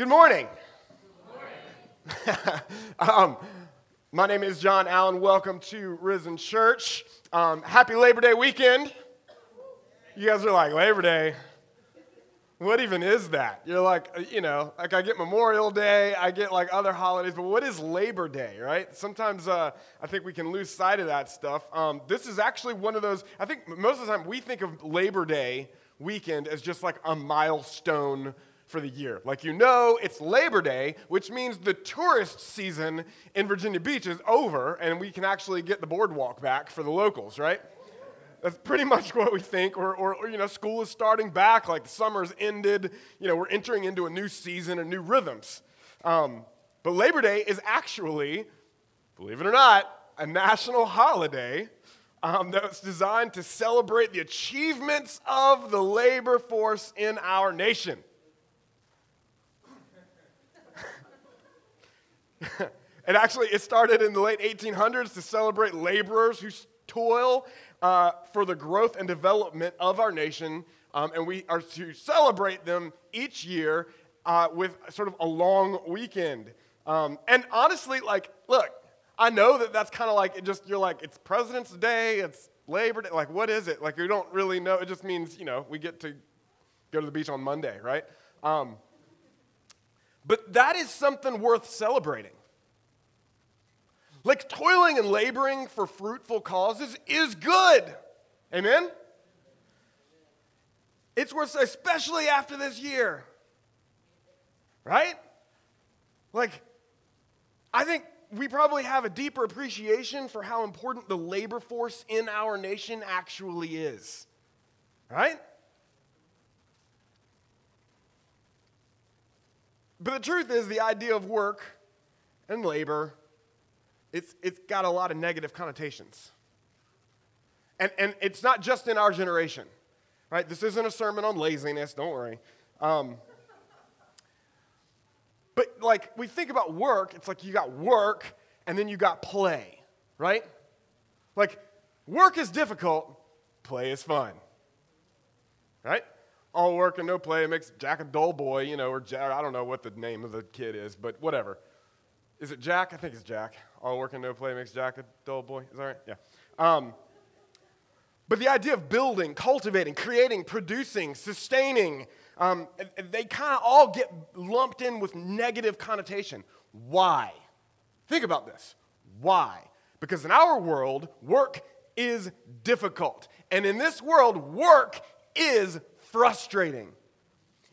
Good morning. um, my name is John Allen. Welcome to Risen Church. Um, happy Labor Day weekend. You guys are like, Labor Day? What even is that? You're like, uh, you know, like I get Memorial Day, I get like other holidays, but what is Labor Day, right? Sometimes uh, I think we can lose sight of that stuff. Um, this is actually one of those, I think most of the time we think of Labor Day weekend as just like a milestone for the year. Like you know, it's Labor Day, which means the tourist season in Virginia Beach is over and we can actually get the boardwalk back for the locals, right? That's pretty much what we think. Or, or, or, you know, school is starting back, like the summer's ended. You know, we're entering into a new season and new rhythms. Um, but Labor Day is actually, believe it or not, a national holiday um, that's designed to celebrate the achievements of the labor force in our nation. and actually, it started in the late 1800s to celebrate laborers who toil uh, for the growth and development of our nation. Um, and we are to celebrate them each year uh, with sort of a long weekend. Um, and honestly, like, look, I know that that's kind of like, it just, you're like, it's President's Day, it's Labor Day. Like, what is it? Like, you don't really know. It just means, you know, we get to go to the beach on Monday, right? Um, but that is something worth celebrating. Like toiling and laboring for fruitful causes is good. Amen? It's worth, especially after this year. Right? Like, I think we probably have a deeper appreciation for how important the labor force in our nation actually is. Right? But the truth is, the idea of work and labor, it's, it's got a lot of negative connotations. And, and it's not just in our generation, right? This isn't a sermon on laziness, don't worry. Um, but like, we think about work, it's like you got work and then you got play, right? Like, work is difficult, play is fun, right? All work and no play. Makes Jack a dull boy, you know, or Jack, I don't know what the name of the kid is, but whatever. Is it Jack? I think it's Jack. All work and no play makes Jack a dull boy. Is that right? Yeah. Um, but the idea of building, cultivating, creating, producing, sustaining, um, they kind of all get lumped in with negative connotation. Why? Think about this. Why? Because in our world, work is difficult. And in this world, work is frustrating.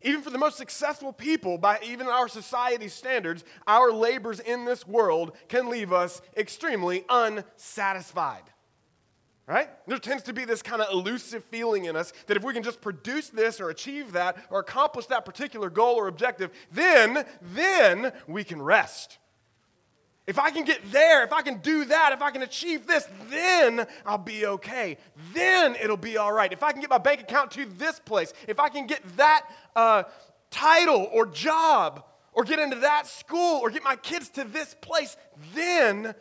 Even for the most successful people, by even our society's standards, our labors in this world can leave us extremely unsatisfied. Right? There tends to be this kind of elusive feeling in us that if we can just produce this or achieve that or accomplish that particular goal or objective, then, then we can rest. If I can get there, if I can do that, if I can achieve this, then I'll be okay. Then it'll be all right. If I can get my bank account to this place, if I can get that uh, title or job, or get into that school, or get my kids to this place, then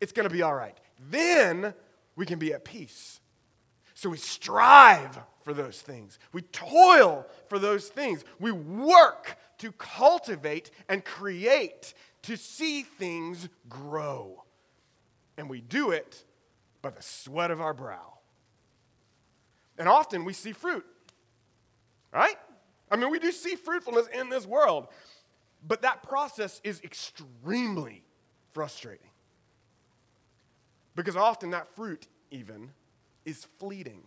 it's going to be all right. Then we can be at peace. So we strive for those things. We toil for those things. We work to cultivate and create to see things grow. And we do it by the sweat of our brow. And often we see fruit, right? I mean, we do see fruitfulness in this world, but that process is extremely frustrating. Because often that fruit, even, is fleeting.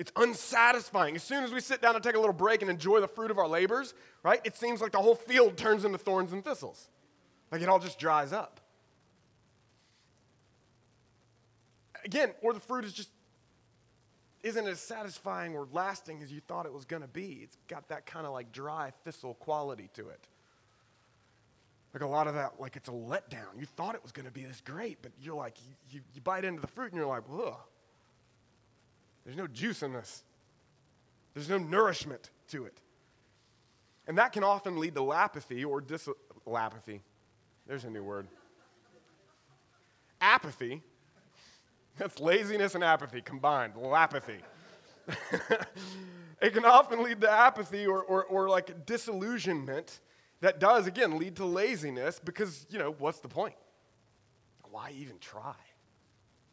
It's unsatisfying. As soon as we sit down and take a little break and enjoy the fruit of our labors, right, it seems like the whole field turns into thorns and thistles. Like it all just dries up. Again, or the fruit is just isn't as satisfying or lasting as you thought it was going to be. It's got that kind of like dry thistle quality to it. Like a lot of that, like it's a letdown. You thought it was going to be this great, but you're like, you, you, bite into the fruit and you're like, ugh. There's no juice in this, there's no nourishment to it. And that can often lead to lapathy or dis lapathy. There's a new word. Apathy. That's laziness and apathy combined. Lapathy. It can often lead to apathy or, or, or like disillusionment that does, again, lead to laziness because, you know, what's the point? Why even try?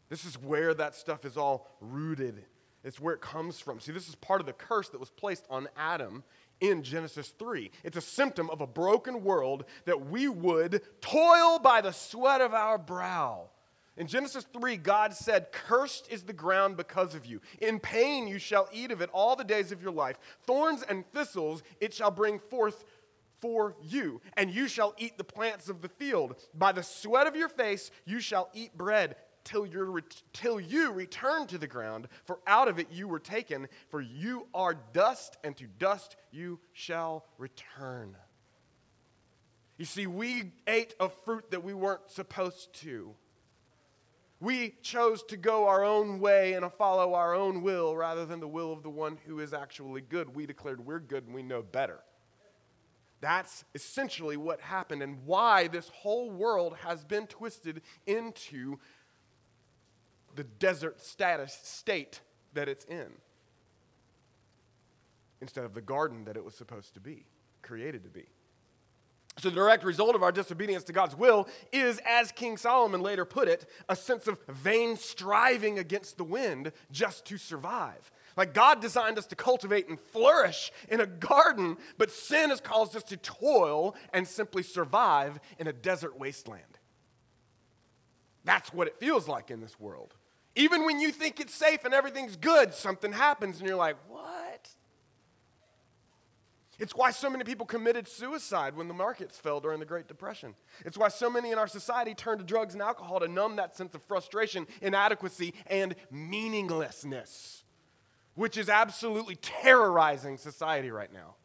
This is where that stuff is all rooted. It's where it comes from. See, this is part of the curse that was placed on Adam in Genesis 3. It's a symptom of a broken world that we would toil by the sweat of our brow. In Genesis 3, God said, Cursed is the ground because of you. In pain you shall eat of it all the days of your life. Thorns and thistles it shall bring forth for you, and you shall eat the plants of the field. By the sweat of your face you shall eat bread till, you till you return to the ground, for out of it you were taken, for you are dust, and to dust you shall return. You see, we ate a fruit that we weren't supposed to. We chose to go our own way and follow our own will rather than the will of the one who is actually good. We declared we're good and we know better. That's essentially what happened and why this whole world has been twisted into the desert status state that it's in instead of the garden that it was supposed to be, created to be. So, the direct result of our disobedience to God's will is, as King Solomon later put it, a sense of vain striving against the wind just to survive. Like God designed us to cultivate and flourish in a garden, but sin has caused us to toil and simply survive in a desert wasteland. That's what it feels like in this world. Even when you think it's safe and everything's good, something happens and you're like, what? It's why so many people committed suicide when the markets fell during the Great Depression. It's why so many in our society turn to drugs and alcohol to numb that sense of frustration, inadequacy, and meaninglessness, which is absolutely terrorizing society right now.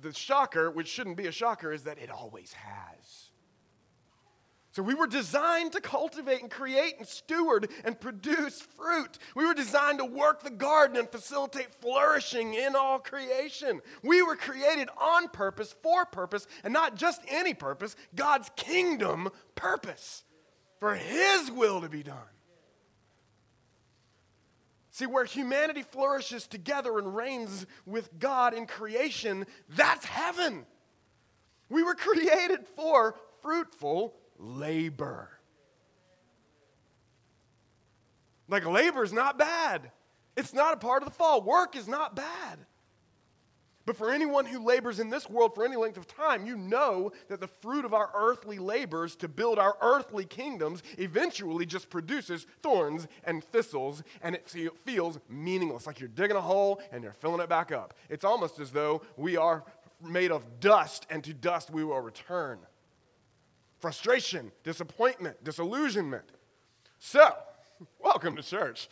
The shocker, which shouldn't be a shocker, is that it always has. So we were designed to cultivate and create and steward and produce fruit. We were designed to work the garden and facilitate flourishing in all creation. We were created on purpose, for purpose, and not just any purpose, God's kingdom purpose, for His will to be done. See, where humanity flourishes together and reigns with God in creation, that's heaven. We were created for fruitful labor. Like, labor is not bad. It's not a part of the fall. Work is not bad. But for anyone who labors in this world for any length of time, you know that the fruit of our earthly labors to build our earthly kingdoms eventually just produces thorns and thistles, and it feels meaningless, like you're digging a hole and you're filling it back up. It's almost as though we are made of dust, and to dust we will return frustration, disappointment, disillusionment. So, welcome to church.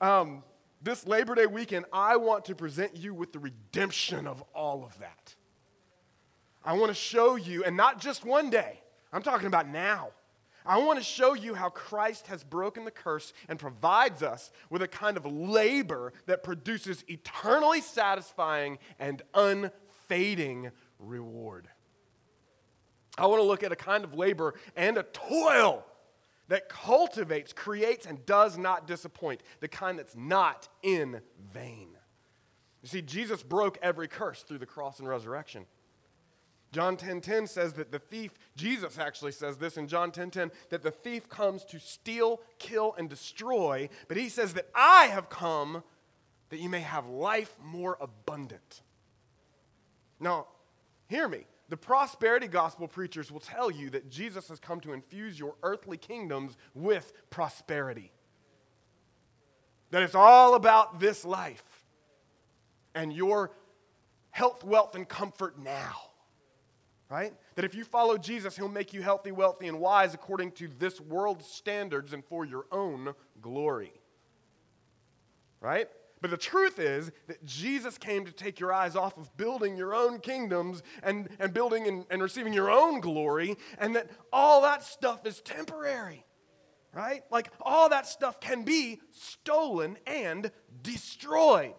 Um, this Labor Day weekend, I want to present you with the redemption of all of that. I want to show you, and not just one day, I'm talking about now. I want to show you how Christ has broken the curse and provides us with a kind of labor that produces eternally satisfying and unfading reward. I want to look at a kind of labor and a toil that cultivates, creates, and does not disappoint, the kind that's not in vain. You see, Jesus broke every curse through the cross and resurrection. John 10:10 10, 10 says that the thief, Jesus actually says this in John 10:10 10, 10, that the thief comes to steal, kill and destroy, but he says that I have come that you may have life more abundant. Now, hear me. The prosperity gospel preachers will tell you that Jesus has come to infuse your earthly kingdoms with prosperity. That it's all about this life and your health, wealth, and comfort now. Right? That if you follow Jesus, he'll make you healthy, wealthy, and wise according to this world's standards and for your own glory. Right? But the truth is that Jesus came to take your eyes off of building your own kingdoms and, and building and, and receiving your own glory, and that all that stuff is temporary, right? Like all that stuff can be stolen and destroyed.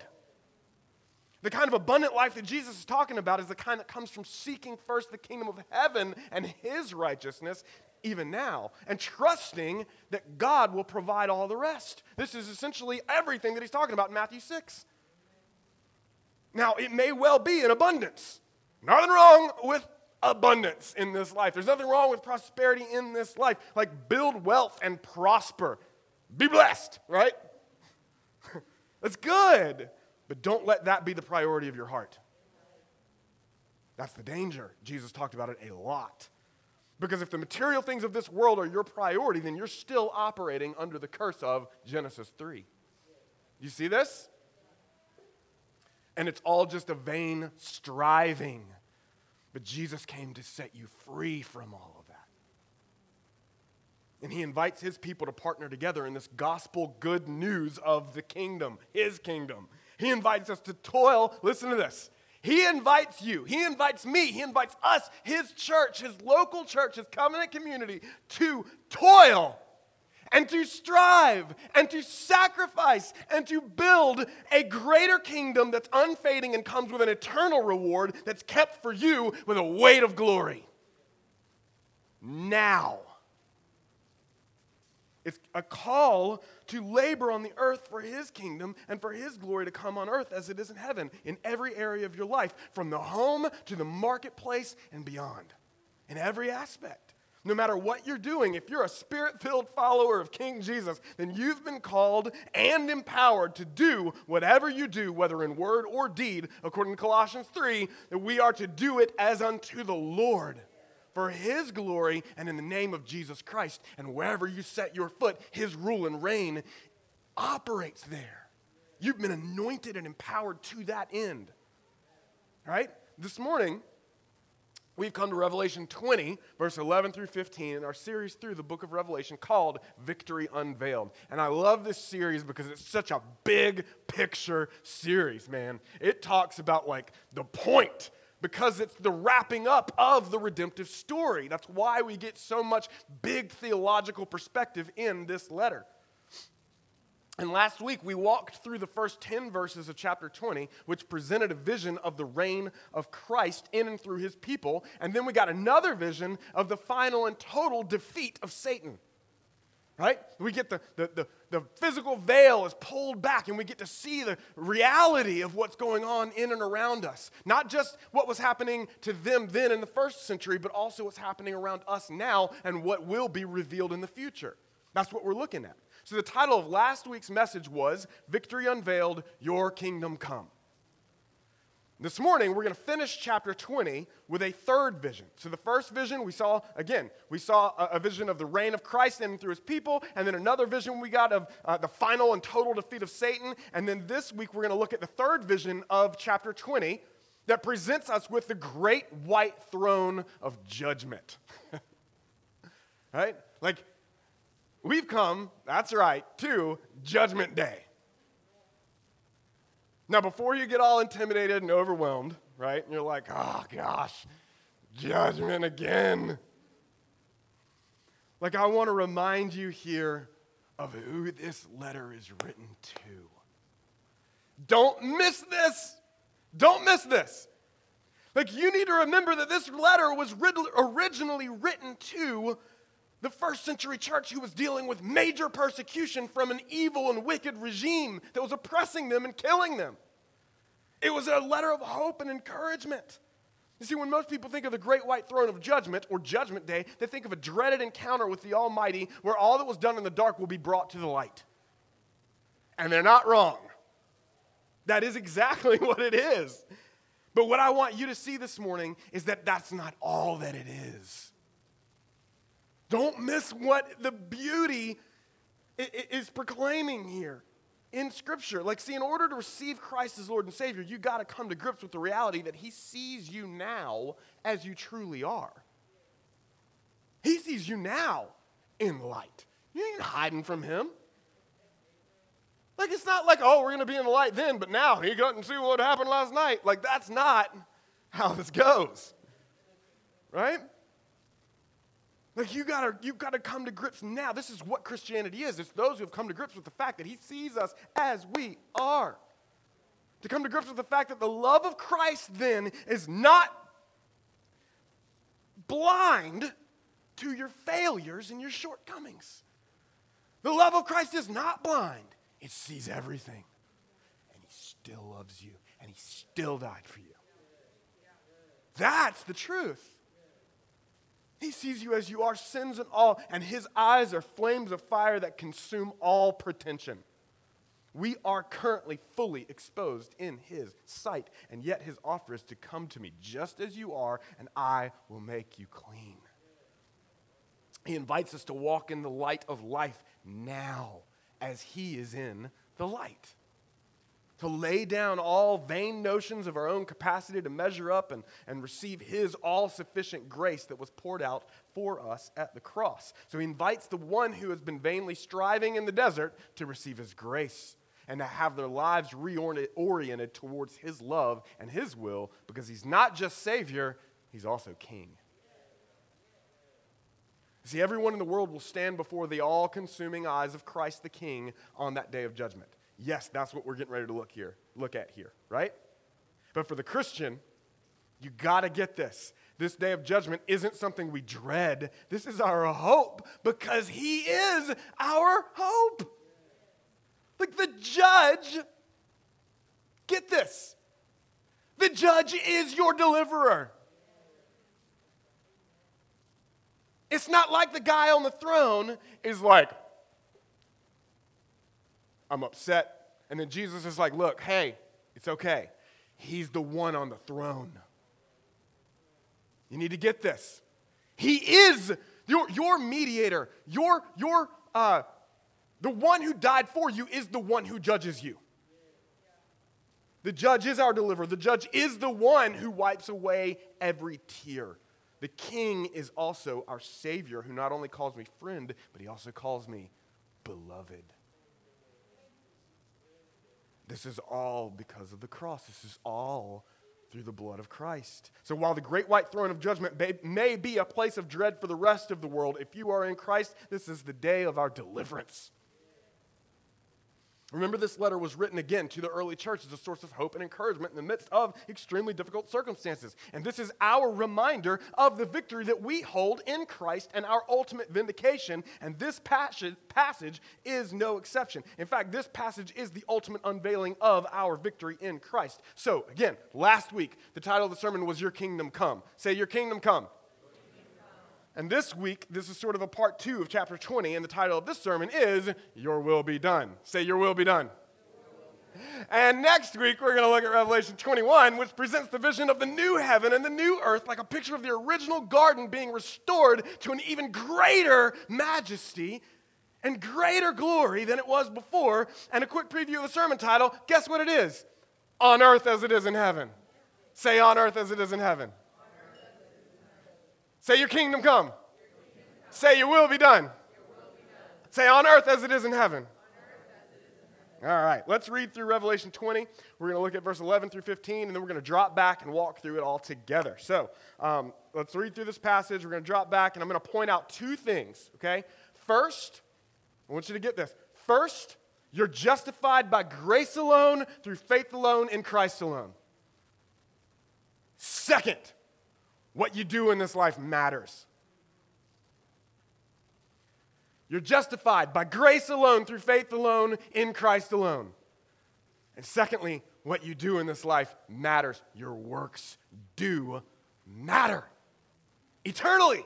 The kind of abundant life that Jesus is talking about is the kind that comes from seeking first the kingdom of heaven and his righteousness even now and trusting that God will provide all the rest. This is essentially everything that he's talking about in Matthew 6. Now, it may well be in abundance. Nothing wrong with abundance in this life. There's nothing wrong with prosperity in this life. Like, build wealth and prosper. Be blessed, right? That's good. But don't let that be the priority of your heart. That's the danger. Jesus talked about it a lot. Because if the material things of this world are your priority, then you're still operating under the curse of Genesis 3. You see this? And it's all just a vain striving. But Jesus came to set you free from all of that. And he invites his people to partner together in this gospel good news of the kingdom, his kingdom. He invites us to toil. Listen to this he invites you, He invites me, He invites us, His church, His local church, His covenant community to toil and to strive and to sacrifice and to build a greater kingdom that's unfading and comes with an eternal reward that's kept for you with a weight of glory. Now. It's a call to labor on the earth for his kingdom and for his glory to come on earth as it is in heaven in every area of your life, from the home to the marketplace and beyond, in every aspect. No matter what you're doing, if you're a spirit filled follower of King Jesus, then you've been called and empowered to do whatever you do, whether in word or deed, according to Colossians 3, that we are to do it as unto the Lord for his glory and in the name of Jesus Christ. And wherever you set your foot, his rule and reign operates there. You've been anointed and empowered to that end. Right? This morning, we've come to Revelation 20, verse 11 through 15, in our series through the book of Revelation called Victory Unveiled. And I love this series because it's such a big picture series, man. It talks about like the point because it's the wrapping up of the redemptive story. That's why we get so much big theological perspective in this letter. And last week we walked through the first 10 verses of chapter 20, which presented a vision of the reign of Christ in and through his people. And then we got another vision of the final and total defeat of Satan right? We get the, the, the, the, physical veil is pulled back and we get to see the reality of what's going on in and around us. Not just what was happening to them then in the first century, but also what's happening around us now and what will be revealed in the future. That's what we're looking at. So the title of last week's message was Victory Unveiled, Your Kingdom Come. This morning, we're going to finish chapter 20 with a third vision. So, the first vision we saw, again, we saw a, a vision of the reign of Christ and through his people, and then another vision we got of uh, the final and total defeat of Satan. And then this week, we're going to look at the third vision of chapter 20 that presents us with the great white throne of judgment. right? Like, we've come, that's right, to Judgment Day. Now, before you get all intimidated and overwhelmed, right, and you're like, oh gosh, judgment again. Like, I want to remind you here of who this letter is written to. Don't miss this. Don't miss this. Like, you need to remember that this letter was originally written to the first century church who was dealing with major persecution from an evil and wicked regime that was oppressing them and killing them. It was a letter of hope and encouragement. You see, when most people think of the great white throne of judgment or judgment day, they think of a dreaded encounter with the Almighty where all that was done in the dark will be brought to the light. And they're not wrong. That is exactly what it is. But what I want you to see this morning is that that's not all that it is. Don't miss what the beauty is proclaiming here in Scripture. Like, see, in order to receive Christ as Lord and Savior, you got to come to grips with the reality that He sees you now as you truly are. He sees you now in light. You ain't hiding from Him. Like, it's not like, oh, we're going to be in the light then, but now he got and see what happened last night. Like, that's not how this goes. Right? Like you gotta, you gotta come to grips now. This is what Christianity is. It's those who have come to grips with the fact that He sees us as we are. To come to grips with the fact that the love of Christ then is not blind, to your failures and your shortcomings. The love of Christ is not blind, it sees everything. And He still loves you, and He still died for you. That's the truth. He sees you as you are, sins and all, and His eyes are flames of fire that consume all pretension. We are currently fully exposed in His sight, and yet His offer is to come to me just as you are, and I will make you clean. He invites us to walk in the light of life now as He is in the light. To lay down all vain notions of our own capacity to measure up and, and receive His all sufficient grace that was poured out for us at the cross. So He invites the one who has been vainly striving in the desert to receive His grace and to have their lives reoriented towards His love and His will because He's not just Savior, He's also King. See, everyone in the world will stand before the all consuming eyes of Christ the King on that day of judgment. Yes, that's what we're getting ready to look here, look at here, right? But for the Christian, you got to get this. This day of judgment isn't something we dread. This is our hope because he is our hope. Like the judge, get this. The judge is your deliverer. It's not like the guy on the throne is like, I'm upset. And then Jesus is like, Look, hey, it's okay. He's the one on the throne. You need to get this. He is your, your mediator, your, your, uh, the one who died for you is the one who judges you. The judge is our deliverer. The judge is the one who wipes away every tear. The king is also our savior who not only calls me friend, but he also calls me beloved. This is all because of the cross. This is all through the blood of Christ. So while the great white throne of judgment may, be a place of dread for the rest of the world, if you are in Christ, this is the day of our deliverance. Remember, this letter was written again to the early church as a source of hope and encouragement in the midst of extremely difficult circumstances. And this is our reminder of the victory that we hold in Christ and our ultimate vindication. And this passage, passage is no exception. In fact, this passage is the ultimate unveiling of our victory in Christ. So, again, last week, the title of the sermon was Your Kingdom Come. Say, Your Kingdom Come. And this week, this is sort of a part two of chapter 20, and the title of this sermon is Your Will Be Done. Say, Your Will Be Done. And next week, we're going to look at Revelation 21, which presents the vision of the new heaven and the new earth, like a picture of the original garden being restored to an even greater majesty and greater glory than it was before. And a quick preview of the sermon title guess what it is? On earth as it is in heaven. Say, on earth as it is in heaven. Say, Your kingdom come. Say, Your will be done. Say, on earth as it is in heaven. All right, let's read through Revelation 20. We're going to look at verse 11 through 15, and then we're going to drop back and walk through it all together. So um, let's read through this passage. We're going to drop back, and I'm going to point out two things, okay? First, I want you to get this. First, you're justified by grace alone, through faith alone, in Christ alone. Second, what you do in this life matters. You're justified by grace alone, through faith alone, in Christ alone. And secondly, what you do in this life matters. Your works do matter eternally.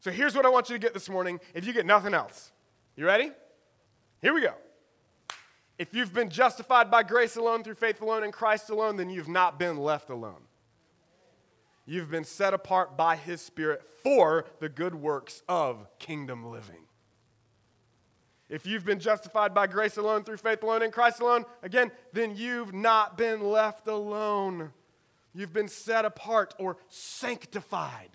So here's what I want you to get this morning if you get nothing else. You ready? Here we go. If you've been justified by grace alone, through faith alone, in Christ alone, then you've not been left alone. You've been set apart by His Spirit for the good works of kingdom living. If you've been justified by grace alone, through faith alone, in Christ alone, again, then you've not been left alone. You've been set apart or sanctified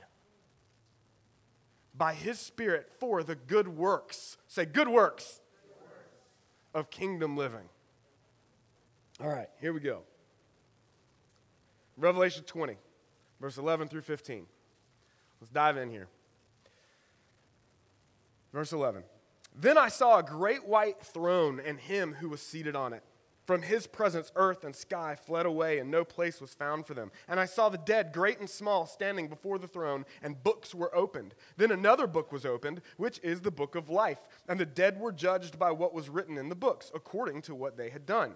by His Spirit for the good works. Say, good works, good works. of kingdom living. All right, here we go. Revelation 20 verse 11 through 15. Let's dive in here. Verse 11. Then I saw a great white throne and him who was seated on it. From his presence, earth and sky fled away, and no place was found for them. And I saw the dead, great and small, standing before the throne, and books were opened. Then another book was opened, which is the book of life. And the dead were judged by what was written in the books, according to what they had done.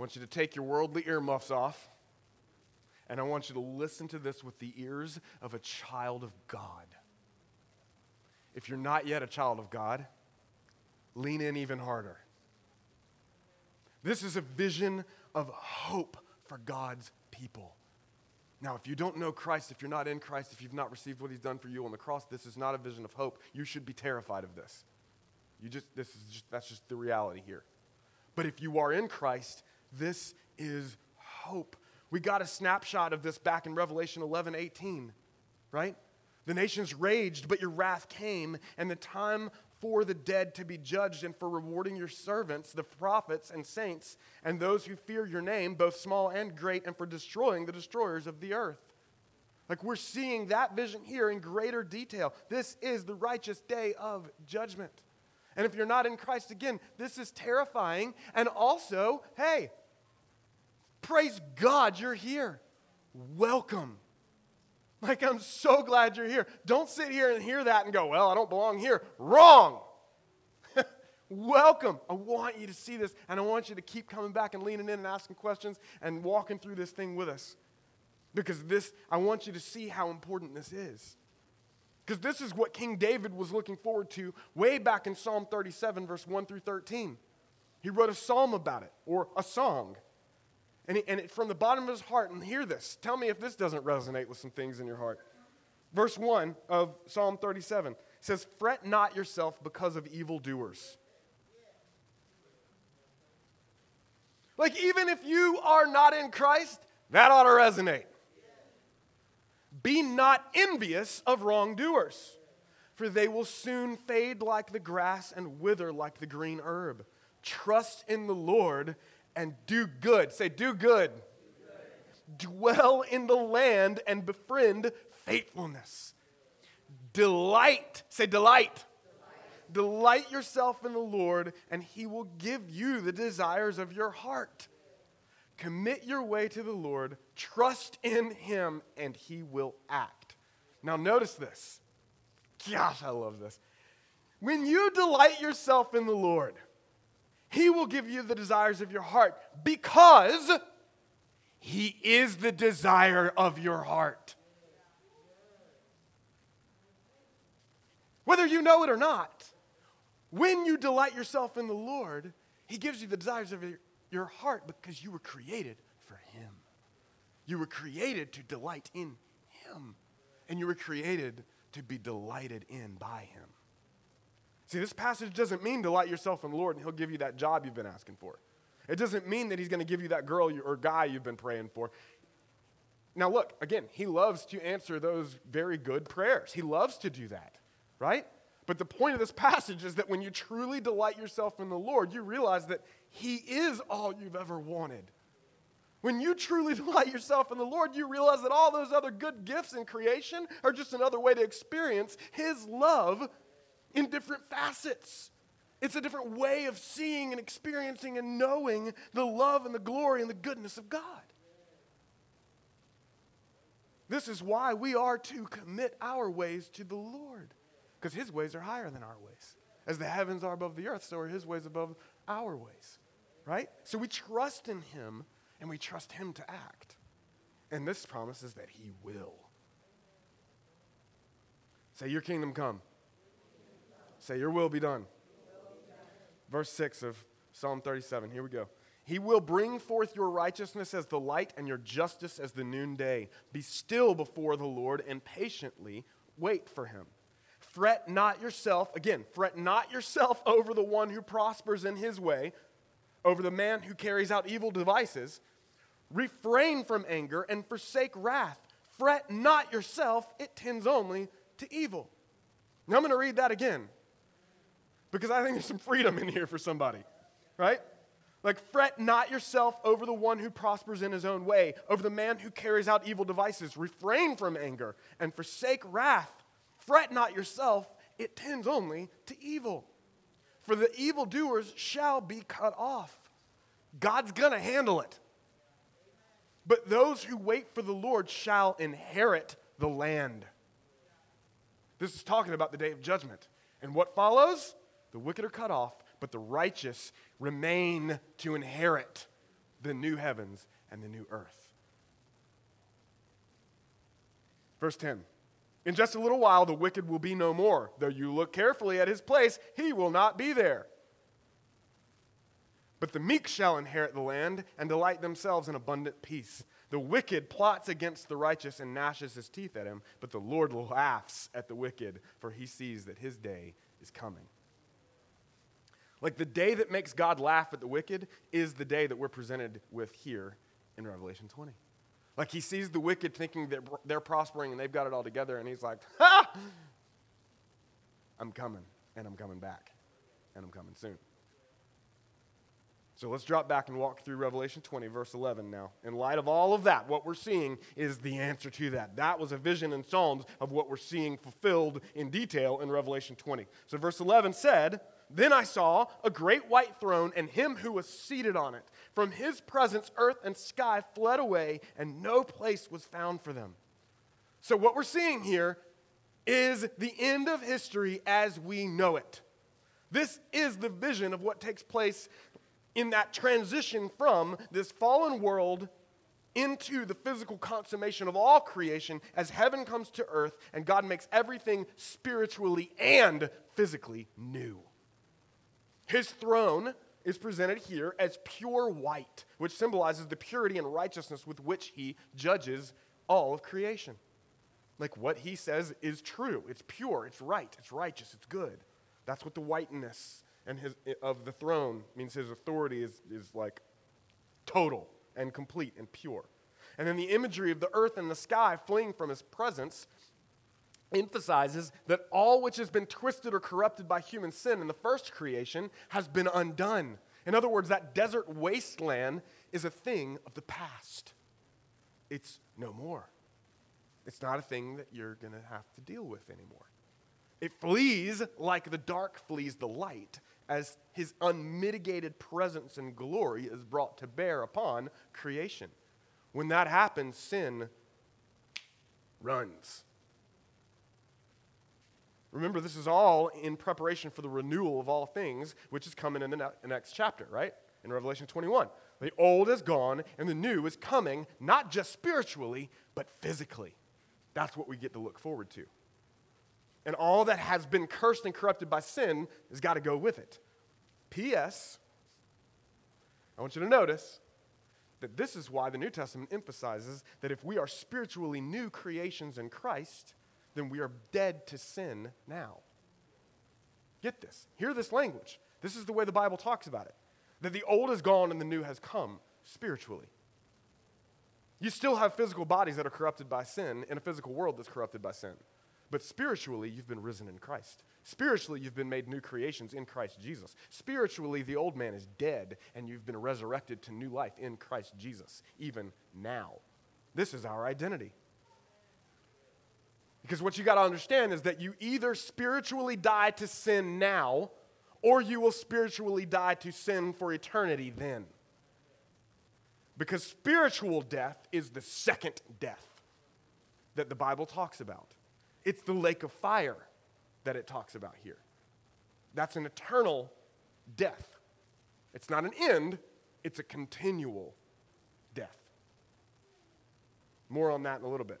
I want you to take your worldly earmuffs off, and I want you to listen to this with the ears of a child of God. If you're not yet a child of God, lean in even harder. This is a vision of hope for God's people. Now, if you don't know Christ, if you're not in Christ, if you've not received what he's done for you on the cross, this is not a vision of hope. You should be terrified of this. You just this is just that's just the reality here. But if you are in Christ, this is hope. We got a snapshot of this back in Revelation 11, 18, right? The nations raged, but your wrath came, and the time for the dead to be judged and for rewarding your servants, the prophets and saints, and those who fear your name, both small and great, and for destroying the destroyers of the earth. Like we're seeing that vision here in greater detail. This is the righteous day of judgment. And if you're not in Christ again, this is terrifying. And also, hey, praise God you're here. Welcome. Like, I'm so glad you're here. Don't sit here and hear that and go, well, I don't belong here. Wrong. Welcome. I want you to see this, and I want you to keep coming back and leaning in and asking questions and walking through this thing with us. Because this, I want you to see how important this is. Because this is what King David was looking forward to way back in Psalm 37, verse 1 through 13. He wrote a psalm about it, or a song. And, he, and it, from the bottom of his heart, and hear this. Tell me if this doesn't resonate with some things in your heart. Verse 1 of Psalm 37 says, Fret not yourself because of evildoers. Like, even if you are not in Christ, that ought to resonate. Be not envious of wrongdoers, for they will soon fade like the grass and wither like the green herb. Trust in the Lord and do good. Say, do good. do good. Dwell in the land and befriend faithfulness. Delight. Say, delight. delight. Delight yourself in the Lord, and he will give you the desires of your heart. Commit your way to the Lord, trust in him, and he will act. Now, notice this. Gosh, I love this. When you delight yourself in the Lord, he will give you the desires of your heart because He is the desire of your heart. Whether you know it or not, when you delight yourself in the Lord, He gives you the desires of your heart because you were created for Him. You were created to delight in Him, and you were created to be delighted in by Him. See, this passage doesn't mean delight yourself in the Lord and He'll give you that job you've been asking for. It doesn't mean that He's going to give you that girl or guy you've been praying for. Now, look, again, He loves to answer those very good prayers. He loves to do that, right? But the point of this passage is that when you truly delight yourself in the Lord, you realize that He is all you've ever wanted. When you truly delight yourself in the Lord, you realize that all those other good gifts in creation are just another way to experience His love in different facets. It's a different way of seeing and experiencing and knowing the love and the glory and the goodness of God. This is why we are to commit our ways to the Lord, because His ways are higher than our ways. As the heavens are above the earth, so are His ways above our ways, right? So we trust in Him and we trust Him to act. And this promises that He will. Say, Your kingdom come. Say, Your will be done. Verse 6 of Psalm 37. Here we go. He will bring forth your righteousness as the light and your justice as the noonday. Be still before the Lord and patiently wait for him. Fret not yourself, again, fret not yourself over the one who prospers in his way, over the man who carries out evil devices. Refrain from anger and forsake wrath. Fret not yourself, it tends only to evil. Now I'm going to read that again because I think there's some freedom in here for somebody, right? Like, fret not yourself over the one who prospers in his own way, over the man who carries out evil devices. Refrain from anger and forsake wrath. Fret not yourself, it tends only to evil. For the evildoers shall be cut off. God's going to handle it. But those who wait for the Lord shall inherit the land. This is talking about the day of judgment. And what follows? The wicked are cut off, but the righteous remain to inherit the new heavens and the new earth. Verse 10 In just a little while, the wicked will be no more. Though you look carefully at his place, he will not be there. But the meek shall inherit the land and delight themselves in abundant peace. The wicked plots against the righteous and gnashes his teeth at him, but the Lord laughs at the wicked, for he sees that his day is coming. Like the day that makes God laugh at the wicked is the day that we're presented with here in Revelation 20. Like he sees the wicked thinking that they're prospering and they've got it all together, and he's like, ha! I'm coming, and I'm coming back, and I'm coming soon. So let's drop back and walk through Revelation 20, verse 11 now. In light of all of that, what we're seeing is the answer to that. That was a vision in Psalms of what we're seeing fulfilled in detail in Revelation 20. So verse 11 said, Then I saw a great white throne and him who was seated on it. From his presence, earth and sky fled away, and no place was found for them. So what we're seeing here is the end of history as we know it. This is the vision of what takes place in that transition from this fallen world into the physical consummation of all creation as heaven comes to earth and God makes everything spiritually and physically new. His throne is presented here as pure white, which symbolizes the purity and righteousness with which he judges all of creation. Like what he says is true, it's pure, it's right, it's righteous, it's good. That's what the whiteness and his, of the throne means his authority is, is like total and complete and pure. And then the imagery of the earth and the sky fleeing from his presence emphasizes that all which has been twisted or corrupted by human sin in the first creation has been undone. In other words, that desert wasteland is a thing of the past. It's no more. It's not a thing that you're going to have to deal with anymore. It flees like the dark flees the light, as his unmitigated presence and glory is brought to bear upon creation. When that happens, sin runs. Remember, this is all in preparation for the renewal of all things, which is coming in the ne- next chapter, right? In Revelation 21. The old is gone and the new is coming, not just spiritually, but physically. That's what we get to look forward to. And all that has been cursed and corrupted by sin has got to go with it. P.S. I want you to notice that this is why the New Testament emphasizes that if we are spiritually new creations in Christ, then we are dead to sin now. Get this. Hear this language. This is the way the Bible talks about it that the old is gone and the new has come spiritually. You still have physical bodies that are corrupted by sin in a physical world that's corrupted by sin. But spiritually, you've been risen in Christ. Spiritually, you've been made new creations in Christ Jesus. Spiritually, the old man is dead, and you've been resurrected to new life in Christ Jesus, even now. This is our identity. Because what you got to understand is that you either spiritually die to sin now, or you will spiritually die to sin for eternity then. Because spiritual death is the second death that the Bible talks about. It's the lake of fire that it talks about here. That's an eternal death. It's not an end, it's a continual death. More on that in a little bit.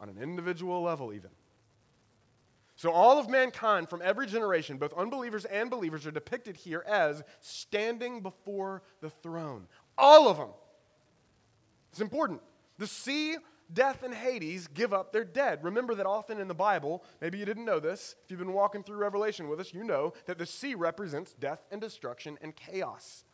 on an individual level, even. So, all of mankind from every generation, both unbelievers and believers, are depicted here as standing before the throne. All of them. It's important. The sea, death, and Hades give up their dead. Remember that often in the Bible, maybe you didn't know this, if you've been walking through Revelation with us, you know that the sea represents death and destruction and chaos.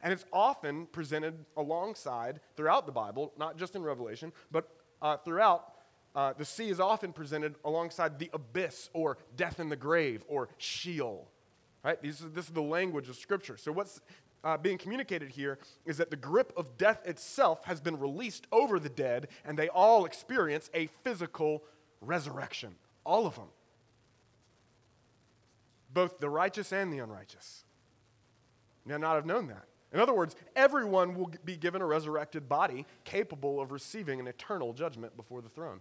And it's often presented alongside throughout the Bible, not just in Revelation, but uh, throughout uh, the sea is often presented alongside the abyss or death in the grave or Sheol. Right? This is, this is the language of Scripture. So, what's uh, being communicated here is that the grip of death itself has been released over the dead, and they all experience a physical resurrection. All of them. Both the righteous and the unrighteous. May not have known that. In other words, everyone will be given a resurrected body capable of receiving an eternal judgment before the throne.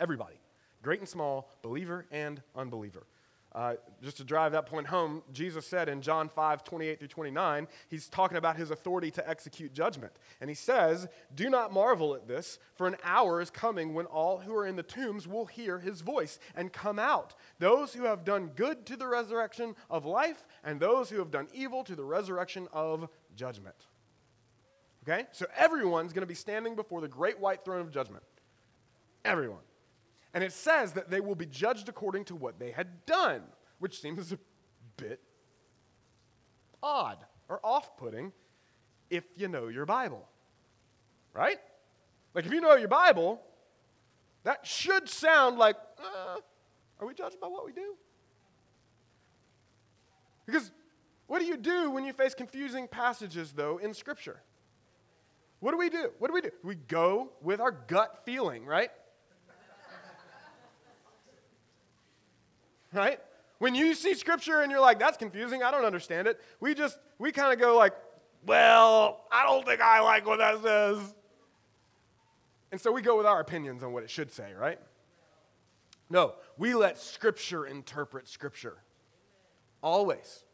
Everybody, great and small, believer and unbeliever. Uh, just to drive that point home, Jesus said in John 5, 28 through 29, he's talking about his authority to execute judgment. And he says, Do not marvel at this, for an hour is coming when all who are in the tombs will hear his voice and come out. Those who have done good to the resurrection of life, and those who have done evil to the resurrection of judgment. Okay? So everyone's going to be standing before the great white throne of judgment. Everyone. And it says that they will be judged according to what they had done, which seems a bit odd or off putting if you know your Bible. Right? Like, if you know your Bible, that should sound like, uh, are we judged by what we do? Because what do you do when you face confusing passages, though, in Scripture? What do we do? What do we do? We go with our gut feeling, right? Right? When you see scripture and you're like, that's confusing, I don't understand it, we just, we kind of go like, well, I don't think I like what that says. And so we go with our opinions on what it should say, right? No, we let scripture interpret scripture. Always.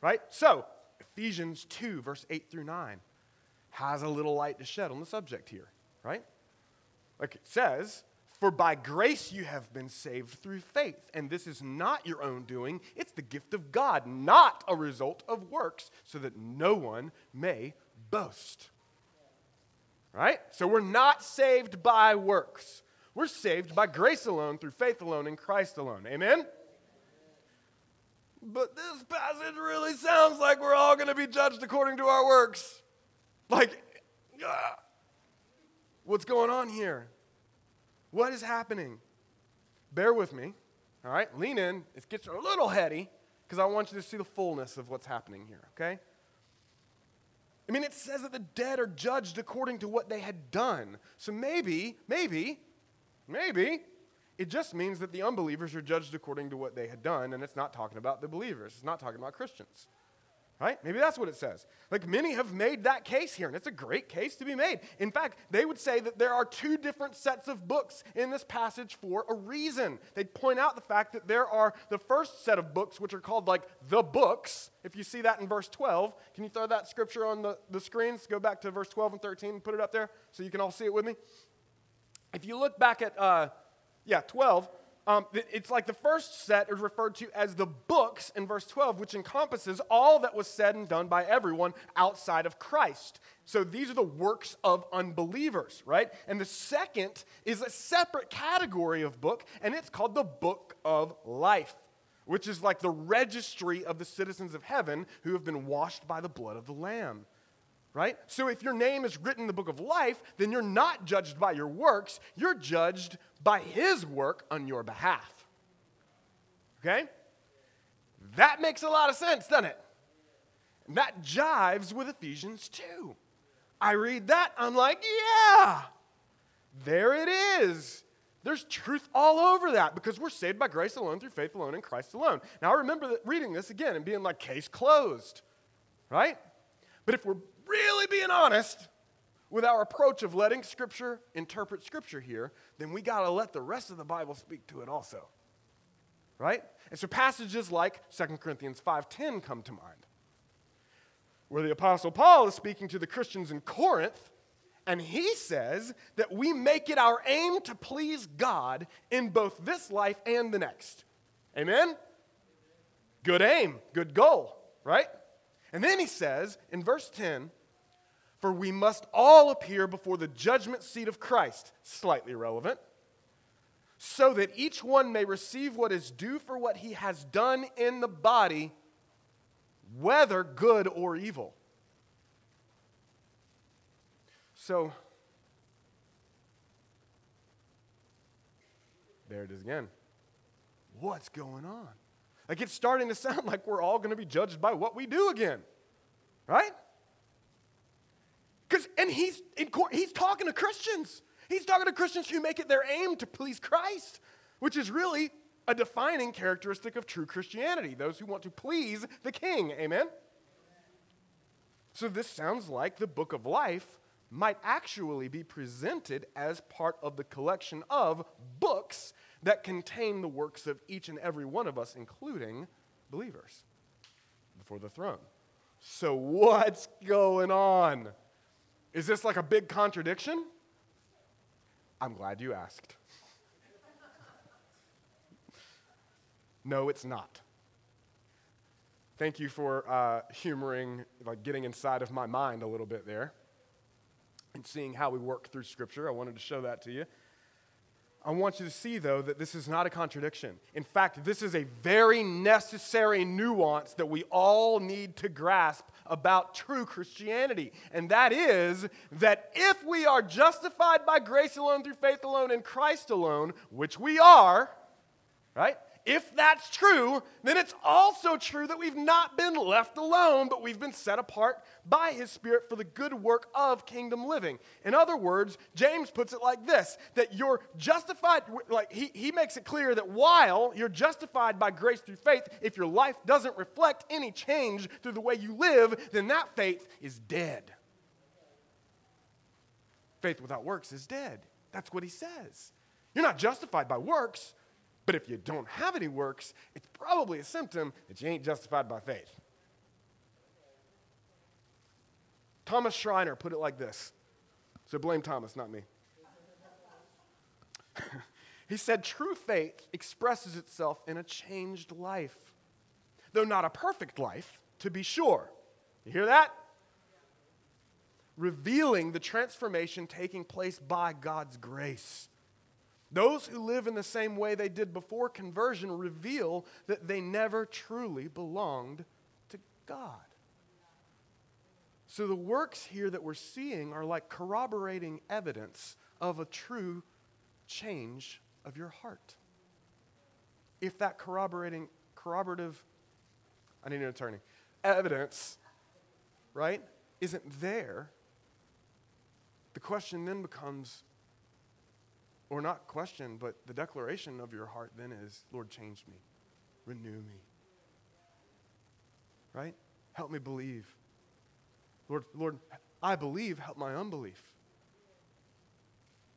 Right? So, Ephesians 2, verse 8 through 9, has a little light to shed on the subject here, right? Like it says, for by grace you have been saved through faith. And this is not your own doing, it's the gift of God, not a result of works, so that no one may boast. Right? So we're not saved by works. We're saved by grace alone, through faith alone, in Christ alone. Amen? But this passage really sounds like we're all going to be judged according to our works. Like, uh, what's going on here? What is happening? Bear with me. All right, lean in. It gets a little heady because I want you to see the fullness of what's happening here, okay? I mean, it says that the dead are judged according to what they had done. So maybe, maybe, maybe it just means that the unbelievers are judged according to what they had done, and it's not talking about the believers. It's not talking about Christians. Right? Maybe that's what it says. Like many have made that case here, and it's a great case to be made. In fact, they would say that there are two different sets of books in this passage for a reason. They'd point out the fact that there are the first set of books, which are called like the books. If you see that in verse 12, can you throw that scripture on the, the screens? Go back to verse 12 and 13 and put it up there so you can all see it with me. If you look back at, uh, yeah, 12, um, it's like the first set is referred to as the books in verse 12, which encompasses all that was said and done by everyone outside of Christ. So these are the works of unbelievers, right? And the second is a separate category of book, and it's called the book of life, which is like the registry of the citizens of heaven who have been washed by the blood of the Lamb right? So if your name is written in the book of life, then you're not judged by your works, you're judged by his work on your behalf. Okay? That makes a lot of sense, doesn't it? And that jives with Ephesians 2. I read that, I'm like, yeah, there it is. There's truth all over that because we're saved by grace alone, through faith alone, in Christ alone. Now, I remember reading this again and being like, case closed, right? But if we're really being honest with our approach of letting Scripture interpret Scripture here, then we got to let the rest of the Bible speak to it also. right? And so passages like 2 Corinthians 5:10 come to mind. Where the apostle Paul is speaking to the Christians in Corinth and he says that we make it our aim to please God in both this life and the next. Amen? Good aim, good goal, right? And then he says in verse 10 For we must all appear before the judgment seat of Christ, slightly relevant, so that each one may receive what is due for what he has done in the body, whether good or evil. So, there it is again. What's going on? Like it's starting to sound like we're all going to be judged by what we do again. Right? Because and he's in court, he's talking to Christians. He's talking to Christians who make it their aim to please Christ, which is really a defining characteristic of true Christianity, those who want to please the king. Amen. So this sounds like the book of life might actually be presented as part of the collection of books that contain the works of each and every one of us, including believers, before the throne. So, what's going on? Is this like a big contradiction? I'm glad you asked. no, it's not. Thank you for uh, humoring, like getting inside of my mind a little bit there and seeing how we work through Scripture. I wanted to show that to you. I want you to see, though, that this is not a contradiction. In fact, this is a very necessary nuance that we all need to grasp about true Christianity. And that is that if we are justified by grace alone, through faith alone, in Christ alone, which we are, right? If that's true, then it's also true that we've not been left alone, but we've been set apart by His Spirit for the good work of kingdom living. In other words, James puts it like this that you're justified, like he, he makes it clear that while you're justified by grace through faith, if your life doesn't reflect any change through the way you live, then that faith is dead. Faith without works is dead. That's what he says. You're not justified by works, but if you don't have any works, it's probably a symptom that you ain't justified by faith. Thomas Schreiner put it like this. So blame Thomas, not me. he said, True faith expresses itself in a changed life, though not a perfect life, to be sure. You hear that? Revealing the transformation taking place by God's grace. Those who live in the same way they did before conversion reveal that they never truly belonged to God. So the works here that we're seeing are like corroborating evidence of a true change of your heart. If that corroborating, corroborative, I need an attorney, evidence, right, isn't there, the question then becomes or not question, but the declaration of your heart then is, Lord, change me, renew me. Right? Help me believe. Lord, Lord, I believe, help my unbelief.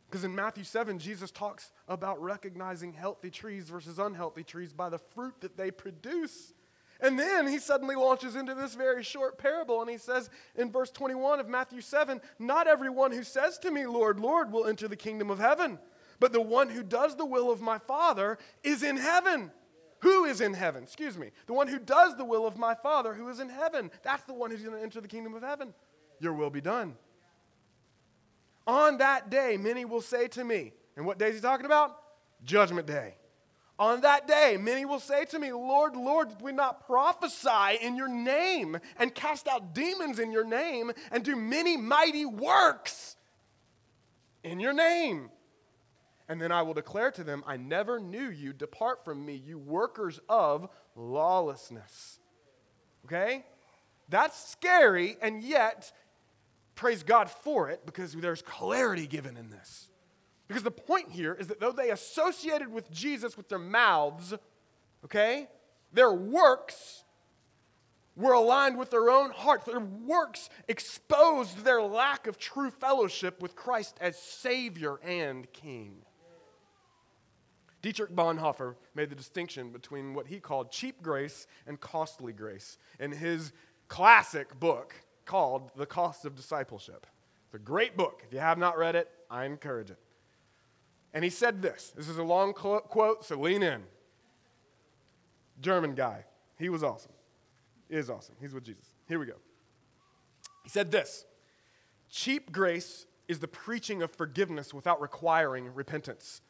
Because in Matthew 7, Jesus talks about recognizing healthy trees versus unhealthy trees by the fruit that they produce. And then he suddenly launches into this very short parable, and he says in verse 21 of Matthew 7 Not everyone who says to me, Lord, Lord, will enter the kingdom of heaven but the one who does the will of my Father is in heaven. Who is in heaven? Excuse me. The one who does the will of my Father who is in heaven. That's the one who's going to enter the kingdom of heaven. Your will be done. On that day, many will say to me, and what day is he talking about? Judgment day. On that day, many will say to me, Lord, Lord, did we not prophesy in your name and cast out demons in your name and do many mighty works in your name? And then I will declare to them, I never knew you. Depart from me, you workers of lawlessness. Okay? That's scary, and yet, praise God for it because there's clarity given in this. Because the point here is that though they associated with Jesus with their mouths, okay, their works were aligned with their own hearts. Their works exposed their lack of true fellowship with Christ as Savior and King. Dietrich Bonhoeffer made the distinction between what he called cheap grace and costly grace in his classic book called The Cost of Discipleship. It's a great book. If you have not read it, I encourage it. And he said this this is a long quote, so lean in. German guy. He was awesome. Is awesome. He's with Jesus. Here we go. He said this Cheap grace is the preaching of forgiveness without requiring repentance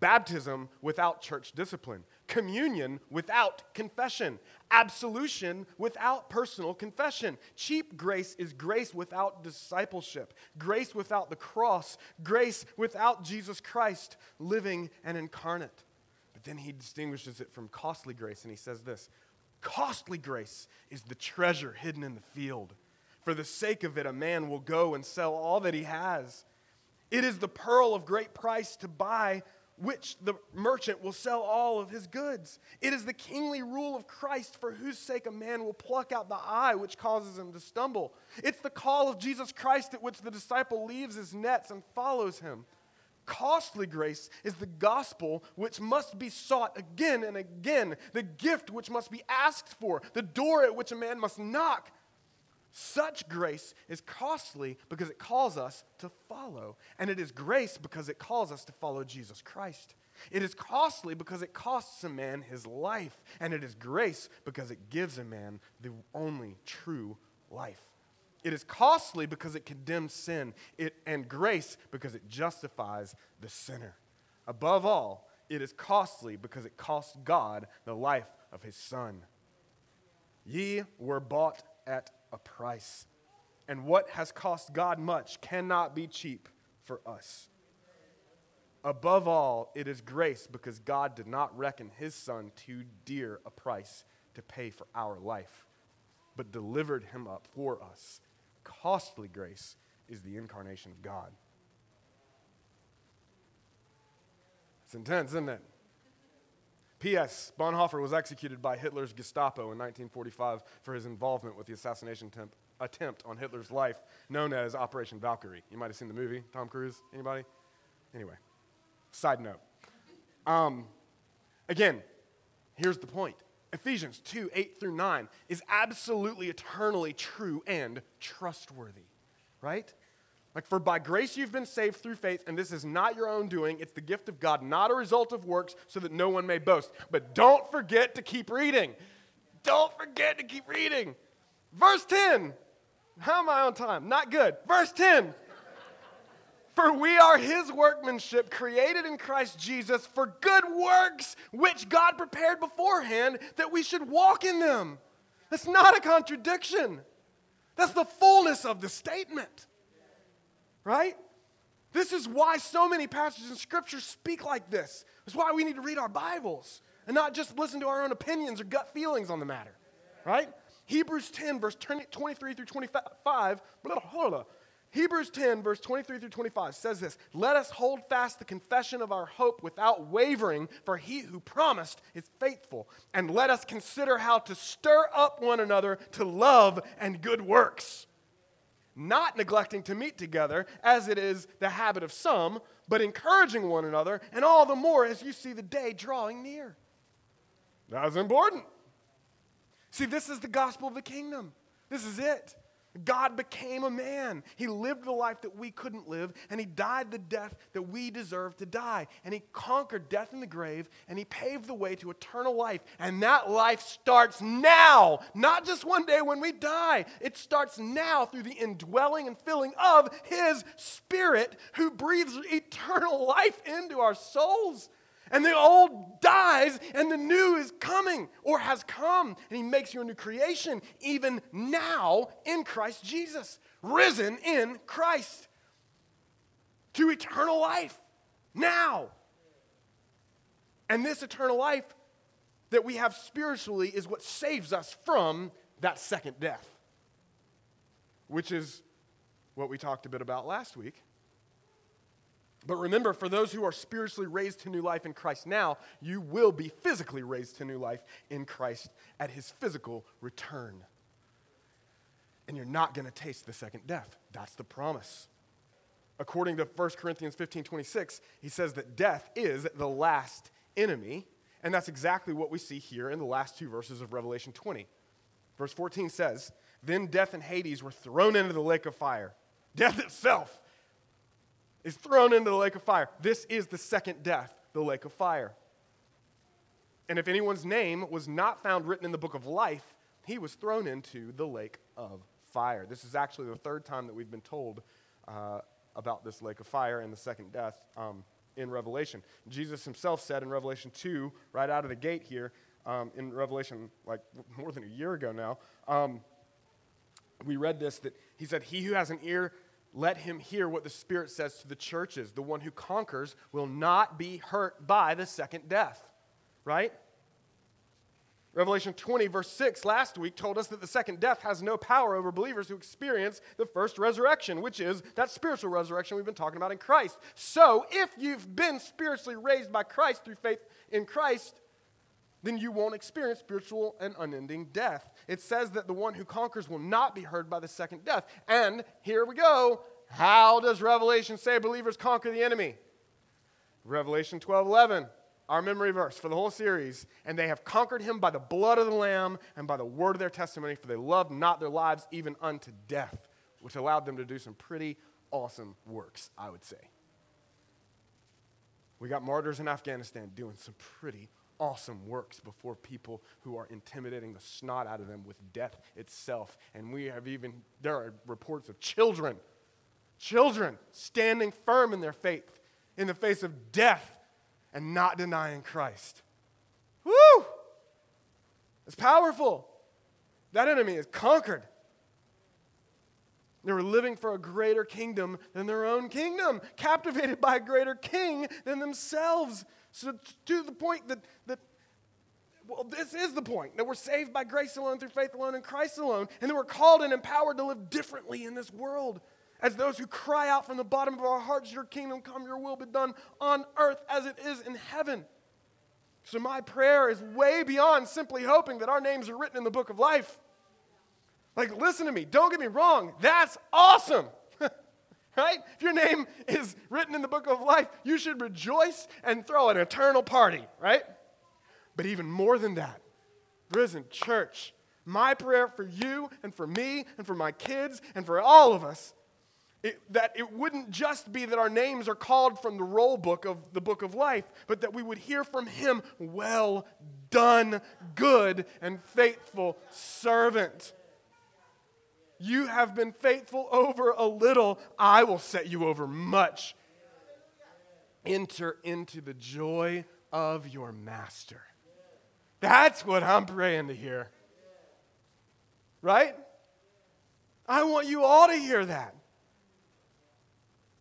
baptism without church discipline, communion without confession, absolution without personal confession. Cheap grace is grace without discipleship, grace without the cross, grace without Jesus Christ living and incarnate. But then he distinguishes it from costly grace and he says this Costly grace is the treasure hidden in the field. For the sake of it, a man will go and sell all that he has. It is the pearl of great price to buy which the merchant will sell all of his goods. It is the kingly rule of Christ for whose sake a man will pluck out the eye which causes him to stumble. It's the call of Jesus Christ at which the disciple leaves his nets and follows him. Costly grace is the gospel which must be sought again and again, the gift which must be asked for, the door at which a man must knock. Such grace is costly because it calls us to follow. And it is grace because it calls us to follow Jesus Christ. It is costly because it costs a man his life. And it is grace because it gives a man the only true life. It is costly because it condemns sin, it, and grace because it justifies the sinner. Above all, it is costly because it costs God the life of his Son. Ye were bought at a price. And what has cost God much cannot be cheap for us. Above all, it is grace because God did not reckon his son too dear a price to pay for our life, but delivered him up for us. Costly grace is the incarnation of God. It's intense, isn't it? P.S. Bonhoeffer was executed by Hitler's Gestapo in 1945 for his involvement with the assassination attempt, attempt on Hitler's life, known as Operation Valkyrie. You might have seen the movie, Tom Cruise. Anybody? Anyway, side note. Um, again, here's the point. Ephesians 2 8 through 9 is absolutely eternally true and trustworthy, right? Like, for by grace you've been saved through faith, and this is not your own doing. It's the gift of God, not a result of works, so that no one may boast. But don't forget to keep reading. Don't forget to keep reading. Verse 10. How am I on time? Not good. Verse 10. For we are his workmanship, created in Christ Jesus for good works, which God prepared beforehand that we should walk in them. That's not a contradiction. That's the fullness of the statement right? This is why so many passages in Scripture speak like this. It's why we need to read our Bibles and not just listen to our own opinions or gut feelings on the matter, right? Hebrews 10, verse 23 through 25, blah, blah, blah, Hebrews 10, verse 23 through 25 says this Let us hold fast the confession of our hope without wavering, for he who promised is faithful. And let us consider how to stir up one another to love and good works not neglecting to meet together, as it is the habit of some, but encouraging one another, and all the more as you see the day drawing near. That's important. See, this is the gospel of the kingdom. This is it. God became a man. He lived the life that we couldn't live, and He died the death that we deserve to die. And He conquered death in the grave, and He paved the way to eternal life. And that life starts now, not just one day when we die. It starts now through the indwelling and filling of His Spirit, who breathes eternal life into our souls. And the old dies and the new is coming or has come. And he makes you a new creation even now in Christ Jesus, risen in Christ to eternal life now. And this eternal life that we have spiritually is what saves us from that second death, which is what we talked a bit about last week but remember, for those who are spiritually raised to new life in Christ now, you will be physically raised to new life in Christ at his physical return. And you're not going to taste the second death. That's the promise. According to 1 Corinthians 15 26, he says that death is the last enemy. And that's exactly what we see here in the last two verses of Revelation 20. Verse 14 says, Then death and Hades were thrown into the lake of fire. Death itself is thrown into the lake of fire. This is the second death, the lake of fire. And if anyone's name was not found written in the book of life, he was thrown into the lake of fire. This is actually the third time that we've been told uh, about this lake of fire and the second death um, in Revelation. Jesus himself said in Revelation 2, right out of the gate here, um, in Revelation, like more than a year ago now, um, we read this that he said, He who has an ear, let him hear what the Spirit says to the churches. The one who conquers will not be hurt by the second death. Right? Revelation 20, verse 6, last week told us that the second death has no power over believers who experience the first resurrection, which is that spiritual resurrection we've been talking about in Christ. So, if you've been spiritually raised by Christ through faith in Christ, then you won't experience spiritual and unending death. It says that the one who conquers will not be heard by the second death. And here we go. How does Revelation say believers conquer the enemy? Revelation 12 11 our memory verse for the whole series. And they have conquered him by the blood of the Lamb and by the word of their testimony, for they loved not their lives even unto death, which allowed them to do some pretty awesome works, I would say. We got martyrs in Afghanistan doing some pretty awesome works before people who are intimidating the snot out of them with death itself. And we have even, there are reports of children, children standing firm in their faith in the face of death and not denying Christ. Woo! It's powerful. That enemy is conquered. They were living for a greater kingdom than their own kingdom, captivated by a greater king than themselves. So, to the point that, that well, this is the point that we're saved by grace alone, through faith alone, in Christ alone, and that we're called and empowered to live differently in this world as those who cry out from the bottom of our hearts, Your kingdom come, Your will be done on earth as it is in heaven. So, my prayer is way beyond simply hoping that our names are written in the book of life. Like, listen to me, don't get me wrong, that's awesome. Right? If your name is written in the book of life, you should rejoice and throw an eternal party, right? But even more than that, risen church, my prayer for you and for me and for my kids and for all of us it, that it wouldn't just be that our names are called from the roll book of the book of life, but that we would hear from him, Well done, good and faithful servant. You have been faithful over a little, I will set you over much. Enter into the joy of your master. That's what I'm praying to hear. Right? I want you all to hear that.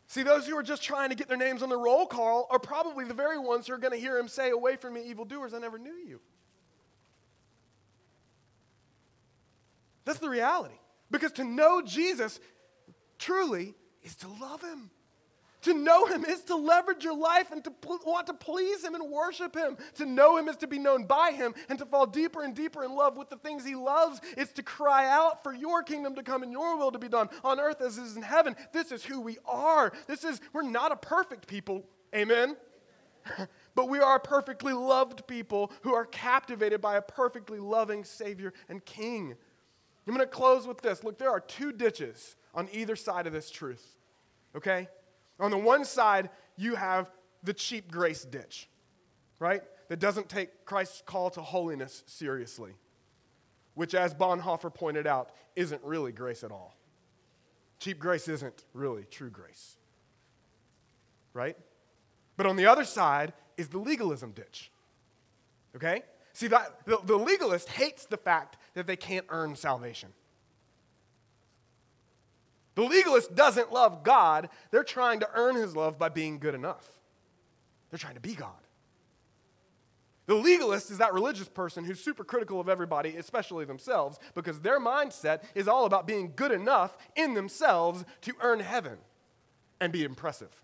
See, those who are just trying to get their names on the roll call are probably the very ones who are going to hear him say, Away from me, evildoers, I never knew you. That's the reality. Because to know Jesus truly is to love him. To know him is to leverage your life and to pl- want to please him and worship him. To know him is to be known by him and to fall deeper and deeper in love with the things he loves. It's to cry out for your kingdom to come and your will to be done on earth as it is in heaven. This is who we are. This is, we're not a perfect people. Amen? but we are a perfectly loved people who are captivated by a perfectly loving Savior and King. I'm going to close with this. Look, there are two ditches on either side of this truth. Okay? On the one side, you have the cheap grace ditch, right? That doesn't take Christ's call to holiness seriously, which, as Bonhoeffer pointed out, isn't really grace at all. Cheap grace isn't really true grace, right? But on the other side is the legalism ditch, okay? See, that, the, the legalist hates the fact that they can't earn salvation. The legalist doesn't love God. They're trying to earn his love by being good enough. They're trying to be God. The legalist is that religious person who's super critical of everybody, especially themselves, because their mindset is all about being good enough in themselves to earn heaven and be impressive.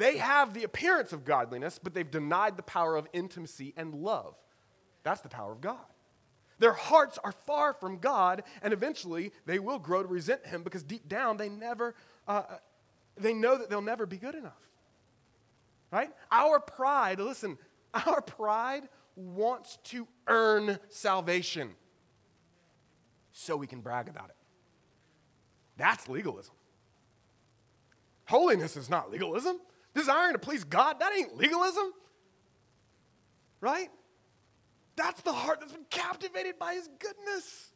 They have the appearance of godliness, but they've denied the power of intimacy and love. That's the power of God. Their hearts are far from God, and eventually they will grow to resent Him because deep down they never, uh, uh, they know that they'll never be good enough. Right? Our pride, listen, our pride wants to earn salvation so we can brag about it. That's legalism. Holiness is not legalism. Desiring to please God, that ain't legalism. Right? That's the heart that's been captivated by His goodness.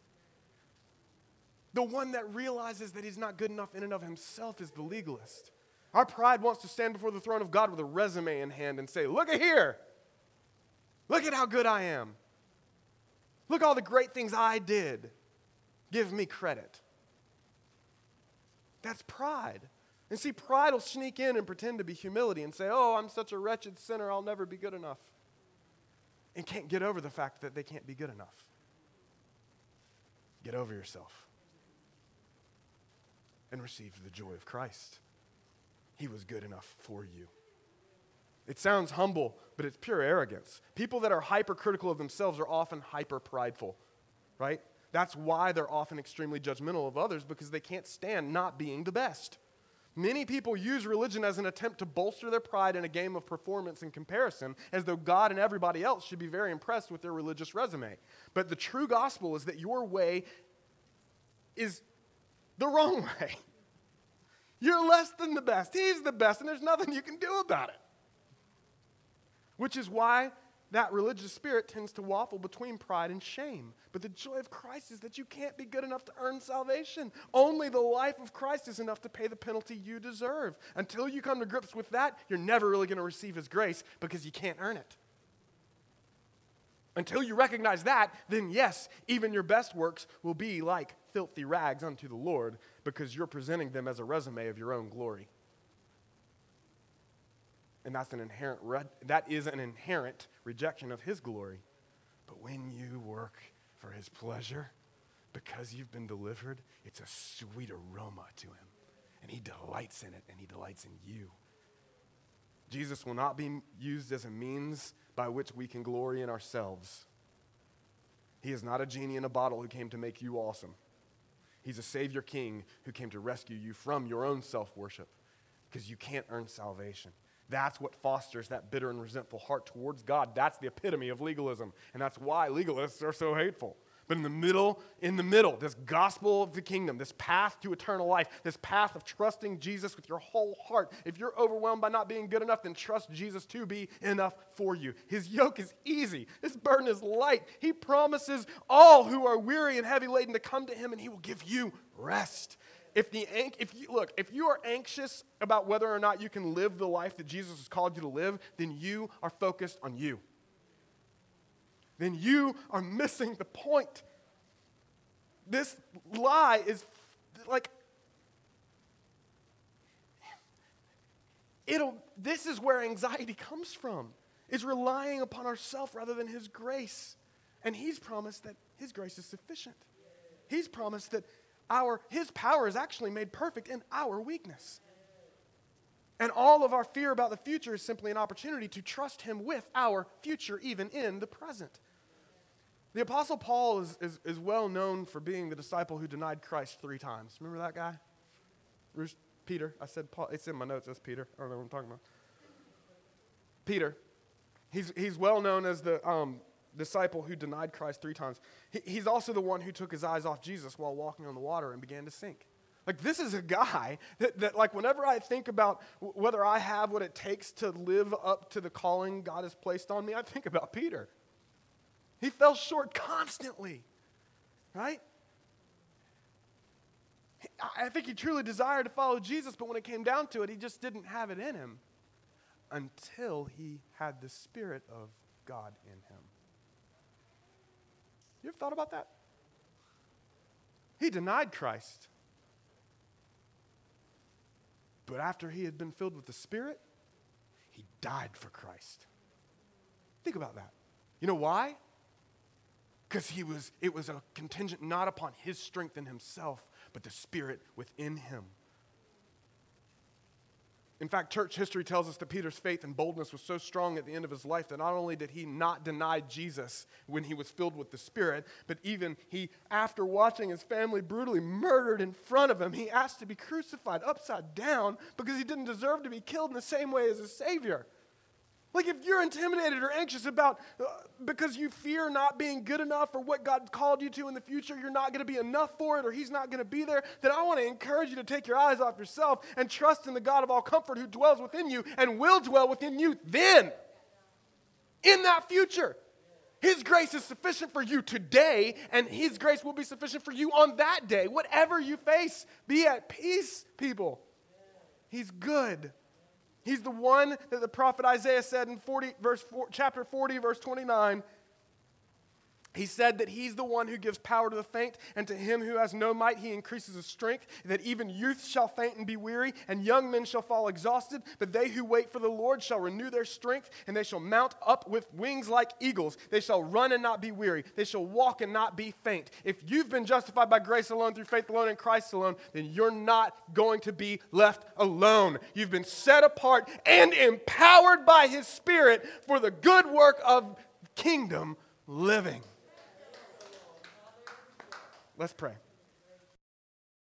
The one that realizes that he's not good enough in and of himself is the legalist. Our pride wants to stand before the throne of God with a resume in hand and say, Look at here. Look at how good I am. Look all the great things I did. Give me credit. That's pride. And see, pride will sneak in and pretend to be humility and say, Oh, I'm such a wretched sinner, I'll never be good enough. And can't get over the fact that they can't be good enough. Get over yourself and receive the joy of Christ. He was good enough for you. It sounds humble, but it's pure arrogance. People that are hypercritical of themselves are often hyper prideful, right? That's why they're often extremely judgmental of others because they can't stand not being the best. Many people use religion as an attempt to bolster their pride in a game of performance and comparison, as though God and everybody else should be very impressed with their religious resume. But the true gospel is that your way is the wrong way. You're less than the best. He's the best, and there's nothing you can do about it. Which is why that religious spirit tends to waffle between pride and shame. But the joy of Christ is that you can't be good enough to earn salvation. Only the life of Christ is enough to pay the penalty you deserve. Until you come to grips with that, you're never really going to receive His grace because you can't earn it. Until you recognize that, then yes, even your best works will be like filthy rags unto the Lord because you're presenting them as a resume of your own glory. And that's an inherent re- that is an inherent rejection of his glory. But when you work for his pleasure, because you've been delivered, it's a sweet aroma to him. And he delights in it, and he delights in you. Jesus will not be used as a means by which we can glory in ourselves. He is not a genie in a bottle who came to make you awesome. He's a Savior King who came to rescue you from your own self worship because you can't earn salvation. That's what fosters that bitter and resentful heart towards God. That's the epitome of legalism. And that's why legalists are so hateful. But in the middle, in the middle, this gospel of the kingdom, this path to eternal life, this path of trusting Jesus with your whole heart. If you're overwhelmed by not being good enough, then trust Jesus to be enough for you. His yoke is easy, his burden is light. He promises all who are weary and heavy laden to come to him, and he will give you rest. If the if you look, if you are anxious about whether or not you can live the life that Jesus has called you to live, then you are focused on you then you are missing the point. This lie is like, it'll, this is where anxiety comes from, is relying upon ourselves rather than His grace. And He's promised that His grace is sufficient. He's promised that our, His power is actually made perfect in our weakness. And all of our fear about the future is simply an opportunity to trust Him with our future, even in the present. The Apostle Paul is, is, is well known for being the disciple who denied Christ three times. Remember that guy? Peter. I said Paul. It's in my notes. That's Peter. I don't know what I'm talking about. Peter. He's, he's well known as the um, disciple who denied Christ three times. He, he's also the one who took his eyes off Jesus while walking on the water and began to sink. Like, this is a guy that, that, like, whenever I think about whether I have what it takes to live up to the calling God has placed on me, I think about Peter. He fell short constantly, right? I think he truly desired to follow Jesus, but when it came down to it, he just didn't have it in him until he had the Spirit of God in him. You ever thought about that? He denied Christ. But after he had been filled with the Spirit, he died for Christ. Think about that. You know why? because he was it was a contingent not upon his strength in himself but the spirit within him in fact church history tells us that peter's faith and boldness was so strong at the end of his life that not only did he not deny jesus when he was filled with the spirit but even he after watching his family brutally murdered in front of him he asked to be crucified upside down because he didn't deserve to be killed in the same way as his savior Like if you're intimidated or anxious about uh, because you fear not being good enough or what God called you to in the future, you're not going to be enough for it or he's not going to be there, then I want to encourage you to take your eyes off yourself and trust in the God of all comfort who dwells within you and will dwell within you then. In that future. His grace is sufficient for you today, and His grace will be sufficient for you on that day. Whatever you face, be at peace, people. He's good. He's the one that the prophet Isaiah said in 40, verse 4, chapter 40, verse 29 he said that he's the one who gives power to the faint, and to him who has no might, he increases his strength. That even youth shall faint and be weary, and young men shall fall exhausted. But they who wait for the Lord shall renew their strength, and they shall mount up with wings like eagles. They shall run and not be weary. They shall walk and not be faint. If you've been justified by grace alone, through faith alone, in Christ alone, then you're not going to be left alone. You've been set apart and empowered by his Spirit for the good work of kingdom living. Let's pray.